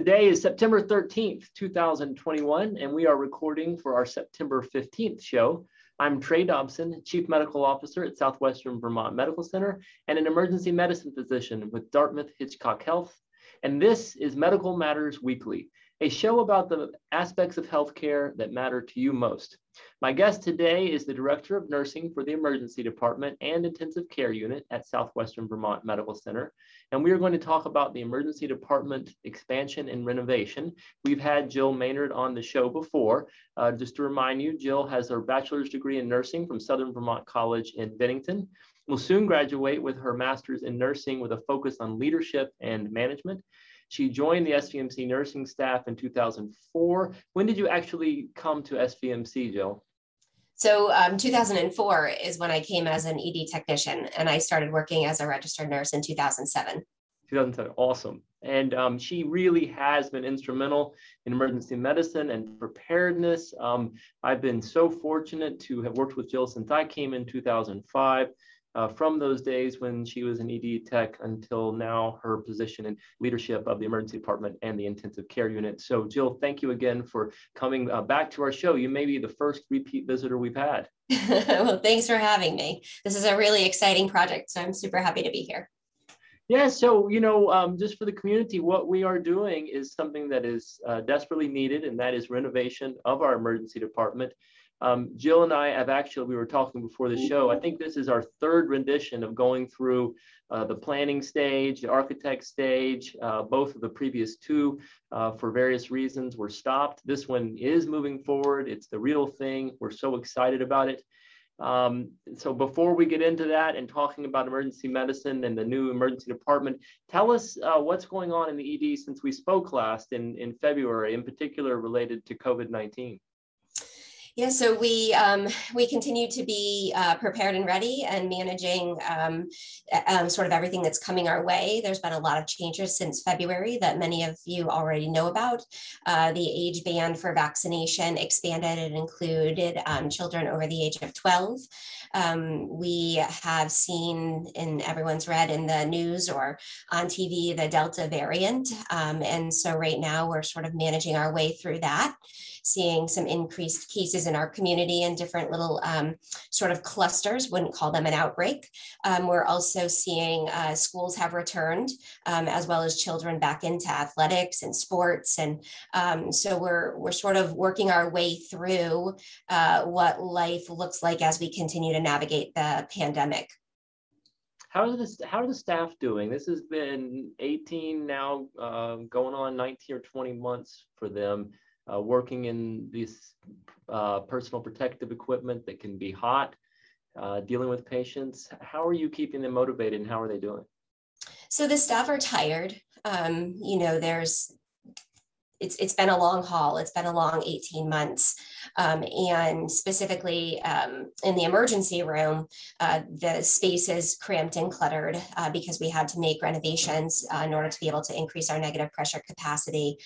Today is September 13th, 2021, and we are recording for our September 15th show. I'm Trey Dobson, Chief Medical Officer at Southwestern Vermont Medical Center and an emergency medicine physician with Dartmouth Hitchcock Health. And this is Medical Matters Weekly, a show about the aspects of healthcare that matter to you most. My guest today is the Director of Nursing for the Emergency Department and Intensive Care Unit at Southwestern Vermont Medical Center. And we are going to talk about the Emergency Department expansion and renovation. We've had Jill Maynard on the show before. Uh, just to remind you, Jill has her bachelor's degree in nursing from Southern Vermont College in Bennington. Will soon graduate with her master's in nursing with a focus on leadership and management. She joined the SVMC nursing staff in 2004. When did you actually come to SVMC, Jill? So um, 2004 is when I came as an ED technician, and I started working as a registered nurse in 2007. 2007, awesome. And um, she really has been instrumental in emergency medicine and preparedness. Um, I've been so fortunate to have worked with Jill since I came in 2005 uh, from those days when she was an ED tech until now her position in leadership of the emergency department and the intensive care unit. So Jill, thank you again for coming uh, back to our show. You may be the first repeat visitor we've had. well, thanks for having me. This is a really exciting project, so I'm super happy to be here. Yeah, so you know, um, just for the community, what we are doing is something that is uh, desperately needed, and that is renovation of our emergency department. Um, Jill and I have actually, we were talking before the show, I think this is our third rendition of going through uh, the planning stage, the architect stage, uh, both of the previous two uh, for various reasons were stopped. This one is moving forward. It's the real thing. We're so excited about it. Um, so before we get into that and talking about emergency medicine and the new emergency department, tell us uh, what's going on in the ED since we spoke last in, in February, in particular related to COVID-19. Yeah, so we um, we continue to be uh, prepared and ready and managing um, um, sort of everything that's coming our way. There's been a lot of changes since February that many of you already know about. Uh, the age band for vaccination expanded and included um, children over the age of 12. Um, we have seen, and everyone's read in the news or on TV, the Delta variant. Um, and so right now we're sort of managing our way through that seeing some increased cases in our community in different little um, sort of clusters, wouldn't call them an outbreak. Um, we're also seeing uh, schools have returned, um, as well as children back into athletics and sports. And um, so we're, we're sort of working our way through uh, what life looks like as we continue to navigate the pandemic. How are the how are the staff doing? This has been 18 now, uh, going on 19 or 20 months for them uh, working in these uh, personal protective equipment that can be hot, uh, dealing with patients. How are you keeping them motivated and how are they doing? So the staff are tired. Um, you know, there's it's it's been a long haul. It's been a long 18 months. Um, and specifically um, in the emergency room, uh, the space is cramped and cluttered uh, because we had to make renovations uh, in order to be able to increase our negative pressure capacity.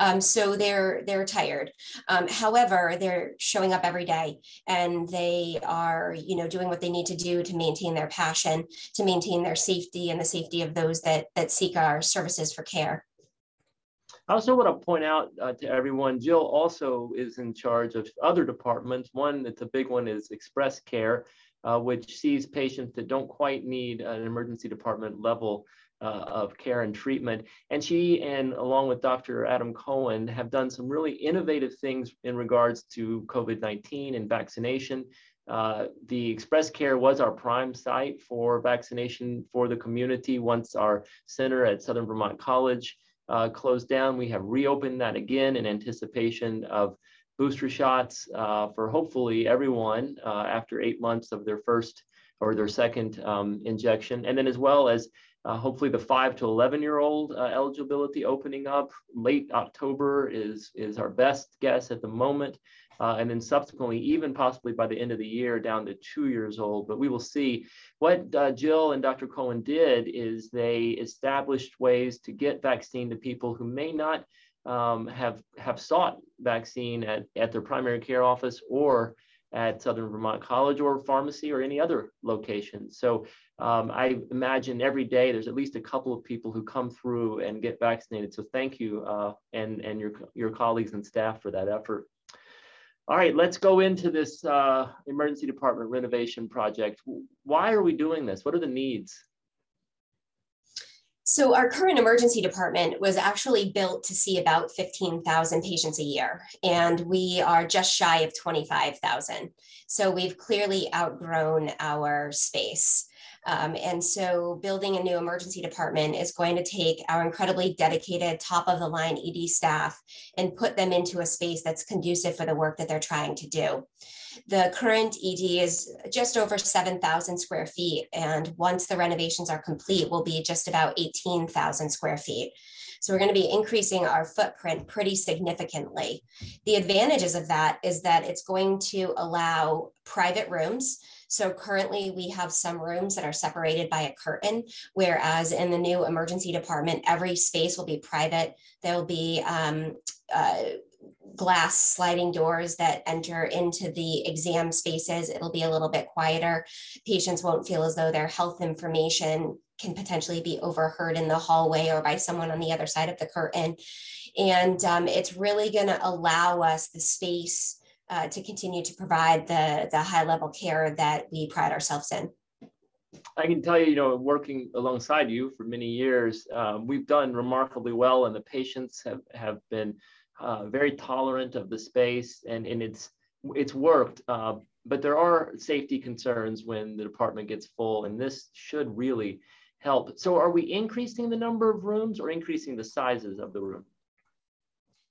Um, so they're they're tired. Um, however, they're showing up every day and they are you know doing what they need to do to maintain their passion, to maintain their safety and the safety of those that that seek our services for care. I also want to point out uh, to everyone, Jill also is in charge of other departments. One that's a big one is Express Care, uh, which sees patients that don't quite need an emergency department level uh, of care and treatment. And she and along with Dr. Adam Cohen have done some really innovative things in regards to COVID-19 and vaccination. Uh, the Express Care was our prime site for vaccination for the community once our center at Southern Vermont College uh, closed down. We have reopened that again in anticipation of booster shots uh, for hopefully everyone uh, after eight months of their first or their second um, injection. And then as well as uh, hopefully the five to 11 year old uh, eligibility opening up late October is, is our best guess at the moment uh, and then subsequently, even possibly by the end of the year, down to two years old. But we will see. What uh, Jill and Dr. Cohen did is they established ways to get vaccine to people who may not um, have have sought vaccine at, at their primary care office or at Southern Vermont College or pharmacy or any other location. So um, I imagine every day there's at least a couple of people who come through and get vaccinated. So thank you uh, and, and your, your colleagues and staff for that effort. All right, let's go into this uh, emergency department renovation project. Why are we doing this? What are the needs? So our current emergency department was actually built to see about 15,000 patients a year, and we are just shy of 25,000. So we've clearly outgrown our space. Um, and so building a new emergency department is going to take our incredibly dedicated top of the line ED staff and put them into a space that's conducive for the work that they're trying to do. The current ED is just over 7,000 square feet. And once the renovations are complete, will be just about 18,000 square feet. So we're going to be increasing our footprint pretty significantly. The advantages of that is that it's going to allow private rooms so currently we have some rooms that are separated by a curtain, whereas in the new emergency department, every space will be private. There will be um, uh, glass sliding doors that enter into the exam spaces. It'll be a little bit quieter. Patients won't feel as though their health information can potentially be overheard in the hallway or by someone on the other side of the curtain. And um, it's really going to allow us the space uh, to continue to provide the, the high level care that we pride ourselves in. I can tell you, you know, working alongside you for many years, um, we've done remarkably well, and the patients have have been uh, very tolerant of the space, and and it's it's worked. Uh, but there are safety concerns when the department gets full, and this should really help. So, are we increasing the number of rooms or increasing the sizes of the room?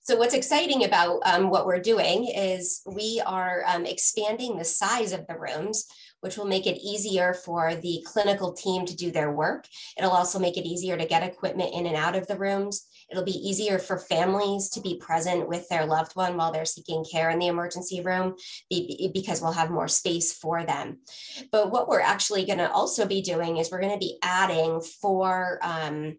So what's exciting about um, what we're doing is we are um, expanding the size of the rooms, which will make it easier for the clinical team to do their work. It'll also make it easier to get equipment in and out of the rooms. It'll be easier for families to be present with their loved one while they're seeking care in the emergency room because we'll have more space for them. But what we're actually going to also be doing is we're going to be adding four um,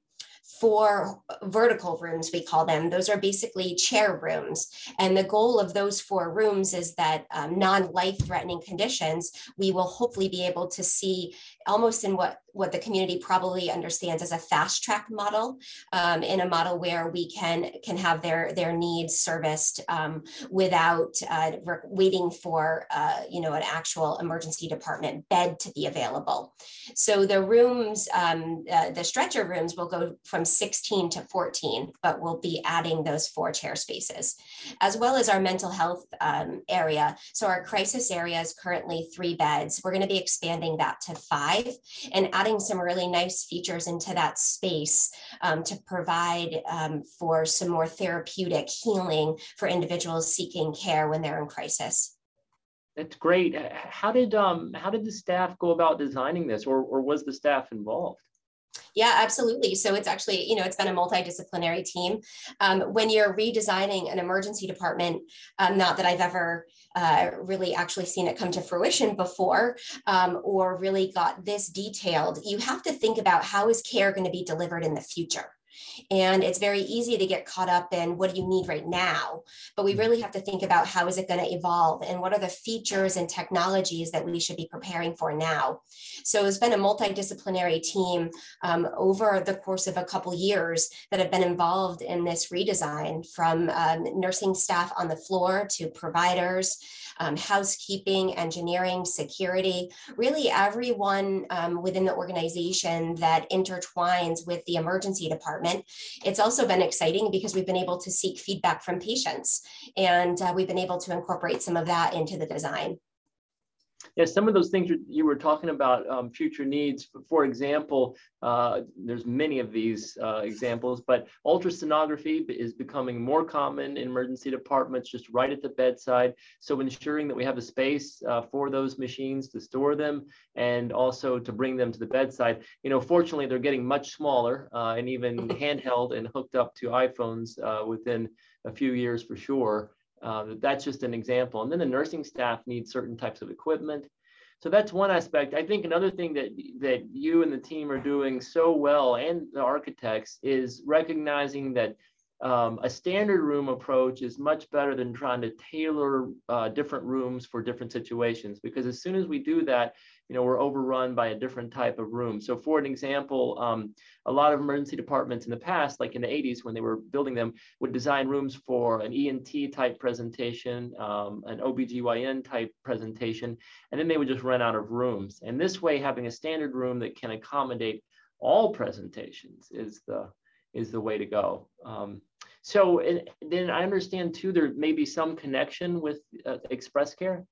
four vertical rooms, we call them. Those are basically chair rooms. And the goal of those four rooms is that um, non life threatening conditions, we will hopefully be able to see almost in what what the community probably understands as a fast track model um, in a model where we can can have their their needs serviced um, without uh, waiting for uh, you know an actual emergency department bed to be available. So the rooms um, uh, the stretcher rooms will go from 16 to 14 but we'll be adding those four chair spaces as well as our mental health um, area. So our crisis area is currently three beds. We're going to be expanding that to five and adding some really nice features into that space um, to provide um, for some more therapeutic healing for individuals seeking care when they're in crisis. That's great. How did um, how did the staff go about designing this, or, or was the staff involved? Yeah, absolutely. So it's actually, you know, it's been a multidisciplinary team. Um, when you're redesigning an emergency department, um, not that I've ever uh, really actually seen it come to fruition before um, or really got this detailed, you have to think about how is care going to be delivered in the future. And it's very easy to get caught up in what do you need right now? But we really have to think about how is it going to evolve and what are the features and technologies that we should be preparing for now. So it's been a multidisciplinary team um, over the course of a couple years that have been involved in this redesign from um, nursing staff on the floor to providers um, housekeeping, engineering, security, really everyone um, within the organization that intertwines with the emergency department. It's also been exciting because we've been able to seek feedback from patients and uh, we've been able to incorporate some of that into the design. Yeah, some of those things you were talking about, um, future needs. For example, uh, there's many of these uh, examples, but ultrasonography is becoming more common in emergency departments, just right at the bedside. So ensuring that we have a space uh, for those machines to store them and also to bring them to the bedside. You know, fortunately, they're getting much smaller uh, and even handheld and hooked up to iPhones uh, within a few years for sure. Uh, that's just an example. And then the nursing staff needs certain types of equipment. So that's one aspect. I think another thing that that you and the team are doing so well, and the architects, is recognizing that um, a standard room approach is much better than trying to tailor uh, different rooms for different situations because as soon as we do that, you know, we're overrun by a different type of room. So for an example, um, a lot of emergency departments in the past, like in the 80s when they were building them, would design rooms for an ENT type presentation, um, an OBGYN type presentation, and then they would just run out of rooms. And this way, having a standard room that can accommodate all presentations is the is the way to go. Um, so and then I understand too, there may be some connection with uh, Express Care.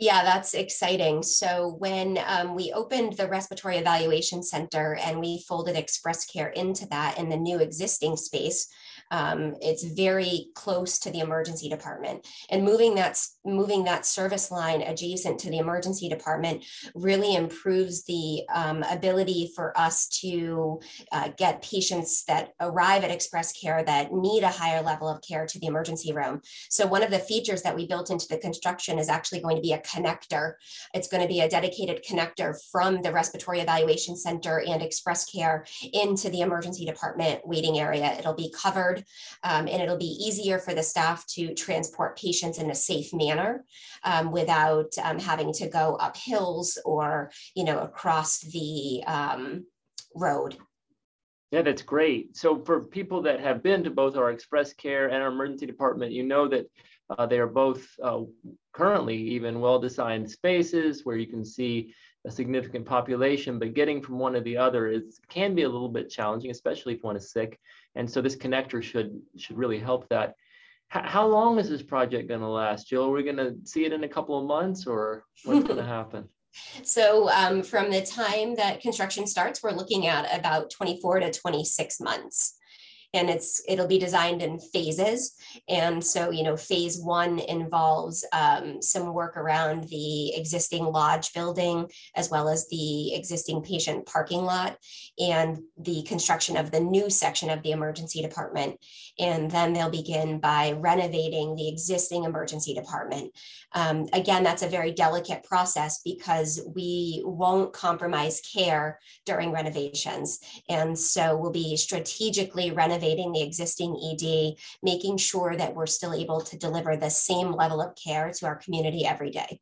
Yeah, that's exciting. So when um, we opened the Respiratory Evaluation Center and we folded Express Care into that in the new existing space, um, it's very close to the emergency department, and moving that moving that service line adjacent to the emergency department really improves the um, ability for us to uh, get patients that arrive at Express Care that need a higher level of care to the emergency room. So one of the features that we built into the construction is actually going to be a connector. It's going to be a dedicated connector from the Respiratory Evaluation Center and Express Care into the emergency department waiting area. It'll be covered um, and it'll be easier for the staff to transport patients in a safe manner um, without um, having to go up hills or, you know, across the um, road. Yeah, that's great. So for people that have been to both our express care and our emergency department, you know that uh, they are both uh, currently even well-designed spaces where you can see a significant population, but getting from one to the other is can be a little bit challenging, especially if one is sick. And so this connector should should really help that. H- how long is this project going to last, Jill? Are we going to see it in a couple of months, or what's going to happen? So um, from the time that construction starts, we're looking at about 24 to 26 months and it's it'll be designed in phases. And so you know phase one involves um, some work around the existing lodge building as well as the existing patient parking lot and the construction of the new section of the emergency department. And then they'll begin by renovating the existing emergency department. Um, again that's a very delicate process because we won't compromise care during renovations. And so we'll be strategically renovating renovating the existing ED, making sure that we're still able to deliver the same level of care to our community every day.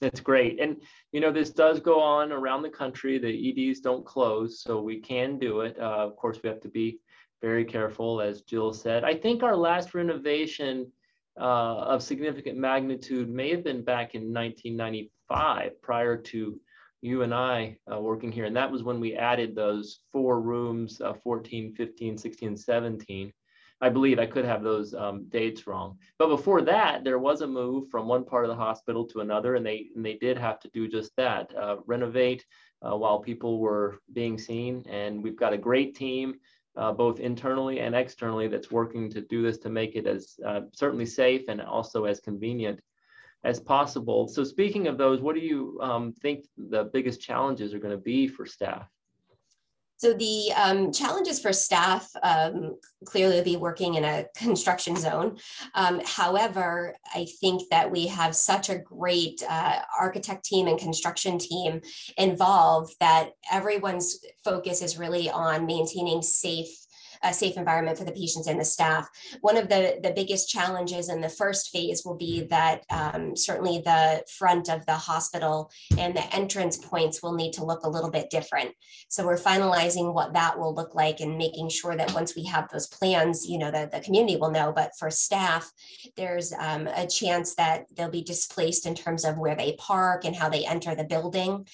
That's great. And, you know, this does go on around the country. The EDs don't close, so we can do it. Uh, of course, we have to be very careful, as Jill said. I think our last renovation uh, of significant magnitude may have been back in 1995, prior to you and I uh, working here. And that was when we added those four rooms, uh, 14, 15, 16, 17. I believe I could have those um, dates wrong. But before that, there was a move from one part of the hospital to another, and they, and they did have to do just that, uh, renovate uh, while people were being seen. And we've got a great team, uh, both internally and externally, that's working to do this to make it as uh, certainly safe and also as convenient as possible. So speaking of those, what do you um, think the biggest challenges are going to be for staff? So the um, challenges for staff um, clearly be working in a construction zone. Um, however, I think that we have such a great uh, architect team and construction team involved that everyone's focus is really on maintaining safe a safe environment for the patients and the staff. One of the, the biggest challenges in the first phase will be that um, certainly the front of the hospital and the entrance points will need to look a little bit different. So we're finalizing what that will look like and making sure that once we have those plans, you know, the, the community will know. But for staff, there's um, a chance that they'll be displaced in terms of where they park and how they enter the building.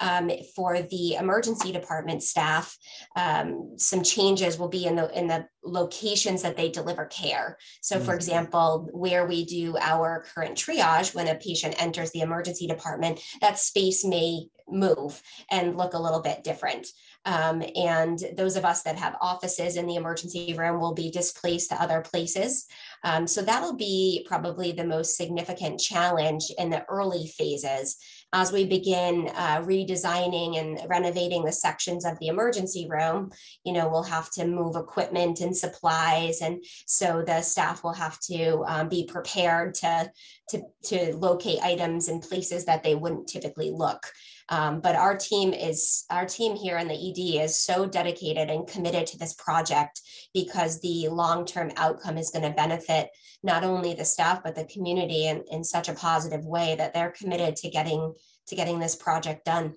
Um, for the emergency department staff, um, some changes will be in the in the locations that they deliver care. So, for mm-hmm. example, where we do our current triage, when a patient enters the emergency department, that space may move and look a little bit different. Um, and those of us that have offices in the emergency room will be displaced to other places. Um, so that'll be probably the most significant challenge in the early phases as we begin uh, redesigning and renovating the sections of the emergency room, you know, we'll have to move equipment and supplies. And so the staff will have to um, be prepared to, to, to locate items in places that they wouldn't typically look. Um, but our team is our team here in the ED is so dedicated and committed to this project because the long-term outcome is going to benefit not only the staff but the community in, in such a positive way that they're committed to getting to getting this project done.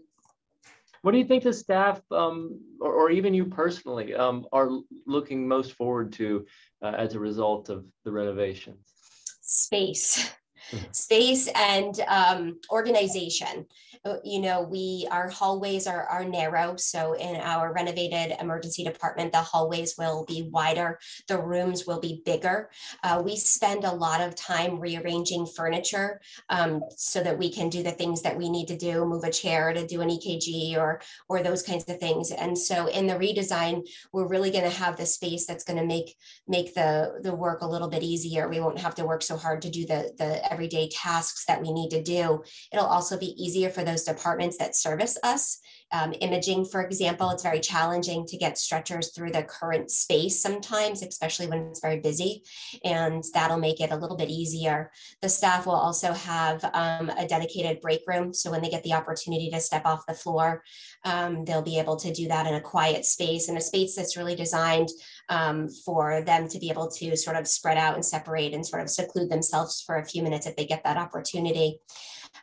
What do you think the staff, um, or, or, even you personally, um, are looking most forward to uh, as a result of the renovations? Space. Space and um, organization. Uh, you know, we our hallways are, are narrow. So in our renovated emergency department, the hallways will be wider, the rooms will be bigger. Uh, we spend a lot of time rearranging furniture um, so that we can do the things that we need to do, move a chair to do an EKG or or those kinds of things. And so in the redesign, we're really going to have the space that's going to make make the the work a little bit easier. We won't have to work so hard to do the the everyday tasks that we need to do. It'll also be easier for those departments that service us. Um, imaging, for example, it's very challenging to get stretchers through the current space sometimes, especially when it's very busy, and that'll make it a little bit easier. The staff will also have um, a dedicated break room, so when they get the opportunity to step off the floor, um, they'll be able to do that in a quiet space, in a space that's really designed um, for them to be able to sort of spread out and separate and sort of seclude themselves for a few minutes if they get that opportunity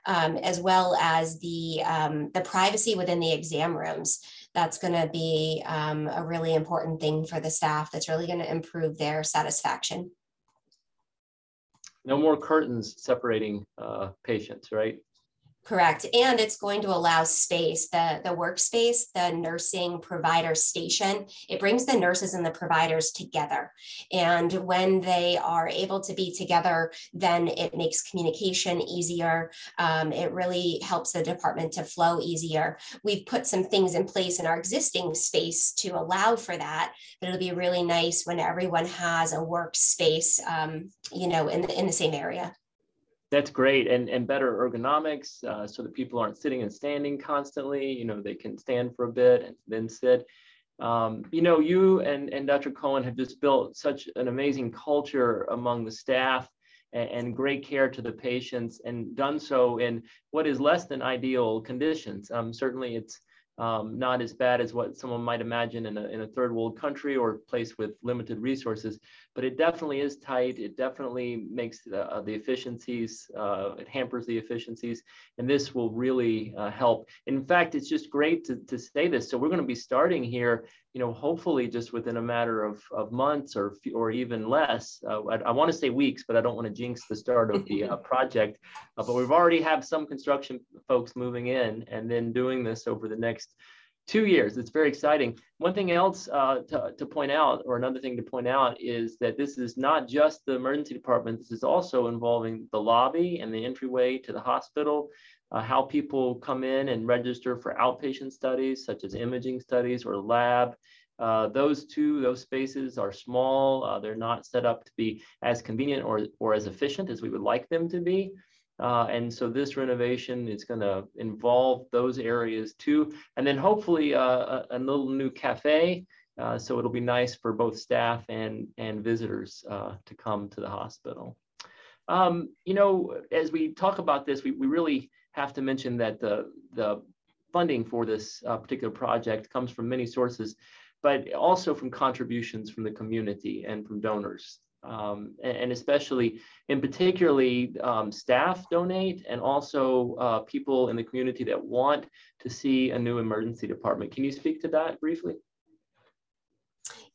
um, as well as the, um, the privacy within the exam rooms. That's going to be um, a really important thing for the staff that's really going to improve their satisfaction. No more curtains separating uh, patients, right? Correct. And it's going to allow space, the, the workspace, the nursing provider station. It brings the nurses and the providers together. And when they are able to be together, then it makes communication easier. Um, it really helps the department to flow easier. We've put some things in place in our existing space to allow for that, but it'll be really nice when everyone has a workspace, um, you know, in the, in the same area. That's great, and and better ergonomics, uh, so that people aren't sitting and standing constantly. You know, they can stand for a bit and then sit. Um, you know, you and and Dr. Cohen have just built such an amazing culture among the staff and, and great care to the patients, and done so in what is less than ideal conditions. Um, certainly, it's um, not as bad as what someone might imagine in a, in a third world country or place with limited resources, but it definitely is tight. It definitely makes the, uh, the efficiencies, uh, it hampers the efficiencies, and this will really uh, help. In fact, it's just great to, to say this. So we're going to be starting here, you know, hopefully just within a matter of, of months or, or even less. Uh, I, I want to say weeks, but I don't want to jinx the start of the uh, project. Uh, but we've already have some construction folks moving in and then doing this over the next two years. It's very exciting. One thing else uh, to, to point out, or another thing to point out, is that this is not just the emergency department. This is also involving the lobby and the entryway to the hospital, uh, how people come in and register for outpatient studies, such as imaging studies or lab. Uh, those two, those spaces are small. Uh, they're not set up to be as convenient or, or as efficient as we would like them to be. Uh, and so this renovation is going to involve those areas too. And then hopefully uh, a, a, little new cafe. Uh, so it'll be nice for both staff and, and visitors uh, to come to the hospital. Um, you know, as we talk about this, we, we really have to mention that the, the funding for this uh, particular project comes from many sources, but also from contributions from the community and from donors um, and, and, especially in particularly um, staff donate and also uh, people in the community that want to see a new emergency department. Can you speak to that briefly?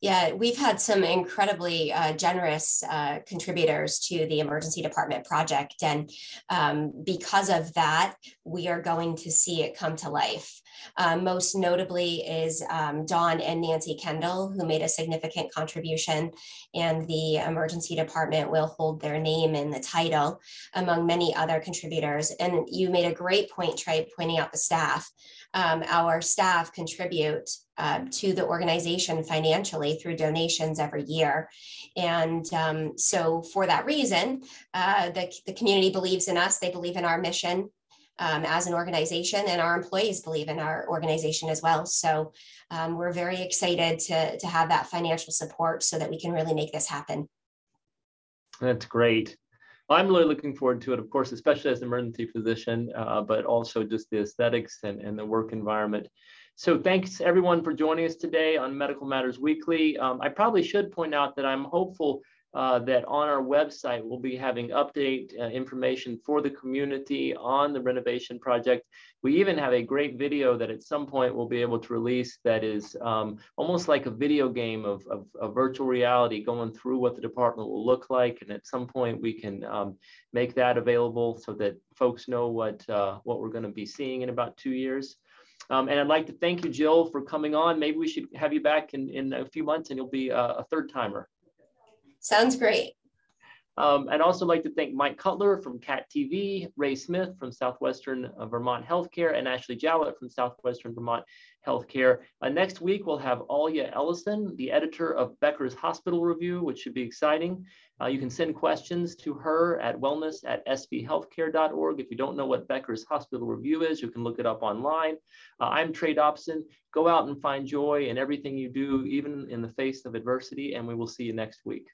Yeah, we've had some incredibly uh, generous uh, contributors to the emergency department project. And um, because of that, we are going to see it come to life. Uh, most notably is um, Dawn and Nancy Kendall, who made a significant contribution, and the emergency department will hold their name in the title, among many other contributors. And you made a great point, Trey, pointing out the staff. Um, our staff contribute uh, to the organization financially through donations every year. And um, so, for that reason, uh, the, the community believes in us, they believe in our mission um, as an organization, and our employees believe in our organization as well. So um, we're very excited to, to have that financial support so that we can really make this happen. That's great. I'm really looking forward to it, of course, especially as an emergency physician, uh, but also just the aesthetics and, and the work environment. So thanks everyone for joining us today on Medical Matters Weekly. Um, I probably should point out that I'm hopeful uh, that on our website we'll be having update uh, information for the community on the renovation project. We even have a great video that at some point we'll be able to release that is um, almost like a video game of, of, of, virtual reality going through what the department will look like. And at some point we can um, make that available so that folks know what, uh, what we're gonna be seeing in about two years. Um, and I'd like to thank you, Jill, for coming on. Maybe we should have you back in, in a few months and you'll be a, a third timer. Sounds great. Um, I'd also like to thank Mike Cutler from CAT TV, Ray Smith from Southwestern uh, Vermont Healthcare, and Ashley Jowett from Southwestern Vermont Healthcare. Uh, next week, we'll have Ayla Ellison, the editor of Becker's Hospital Review, which should be exciting. Uh, you can send questions to her at wellness at svhealthcare.org. If you don't know what Becker's Hospital Review is, you can look it up online. Uh, I'm Trey Dobson. Go out and find joy in everything you do, even in the face of adversity, and we will see you next week.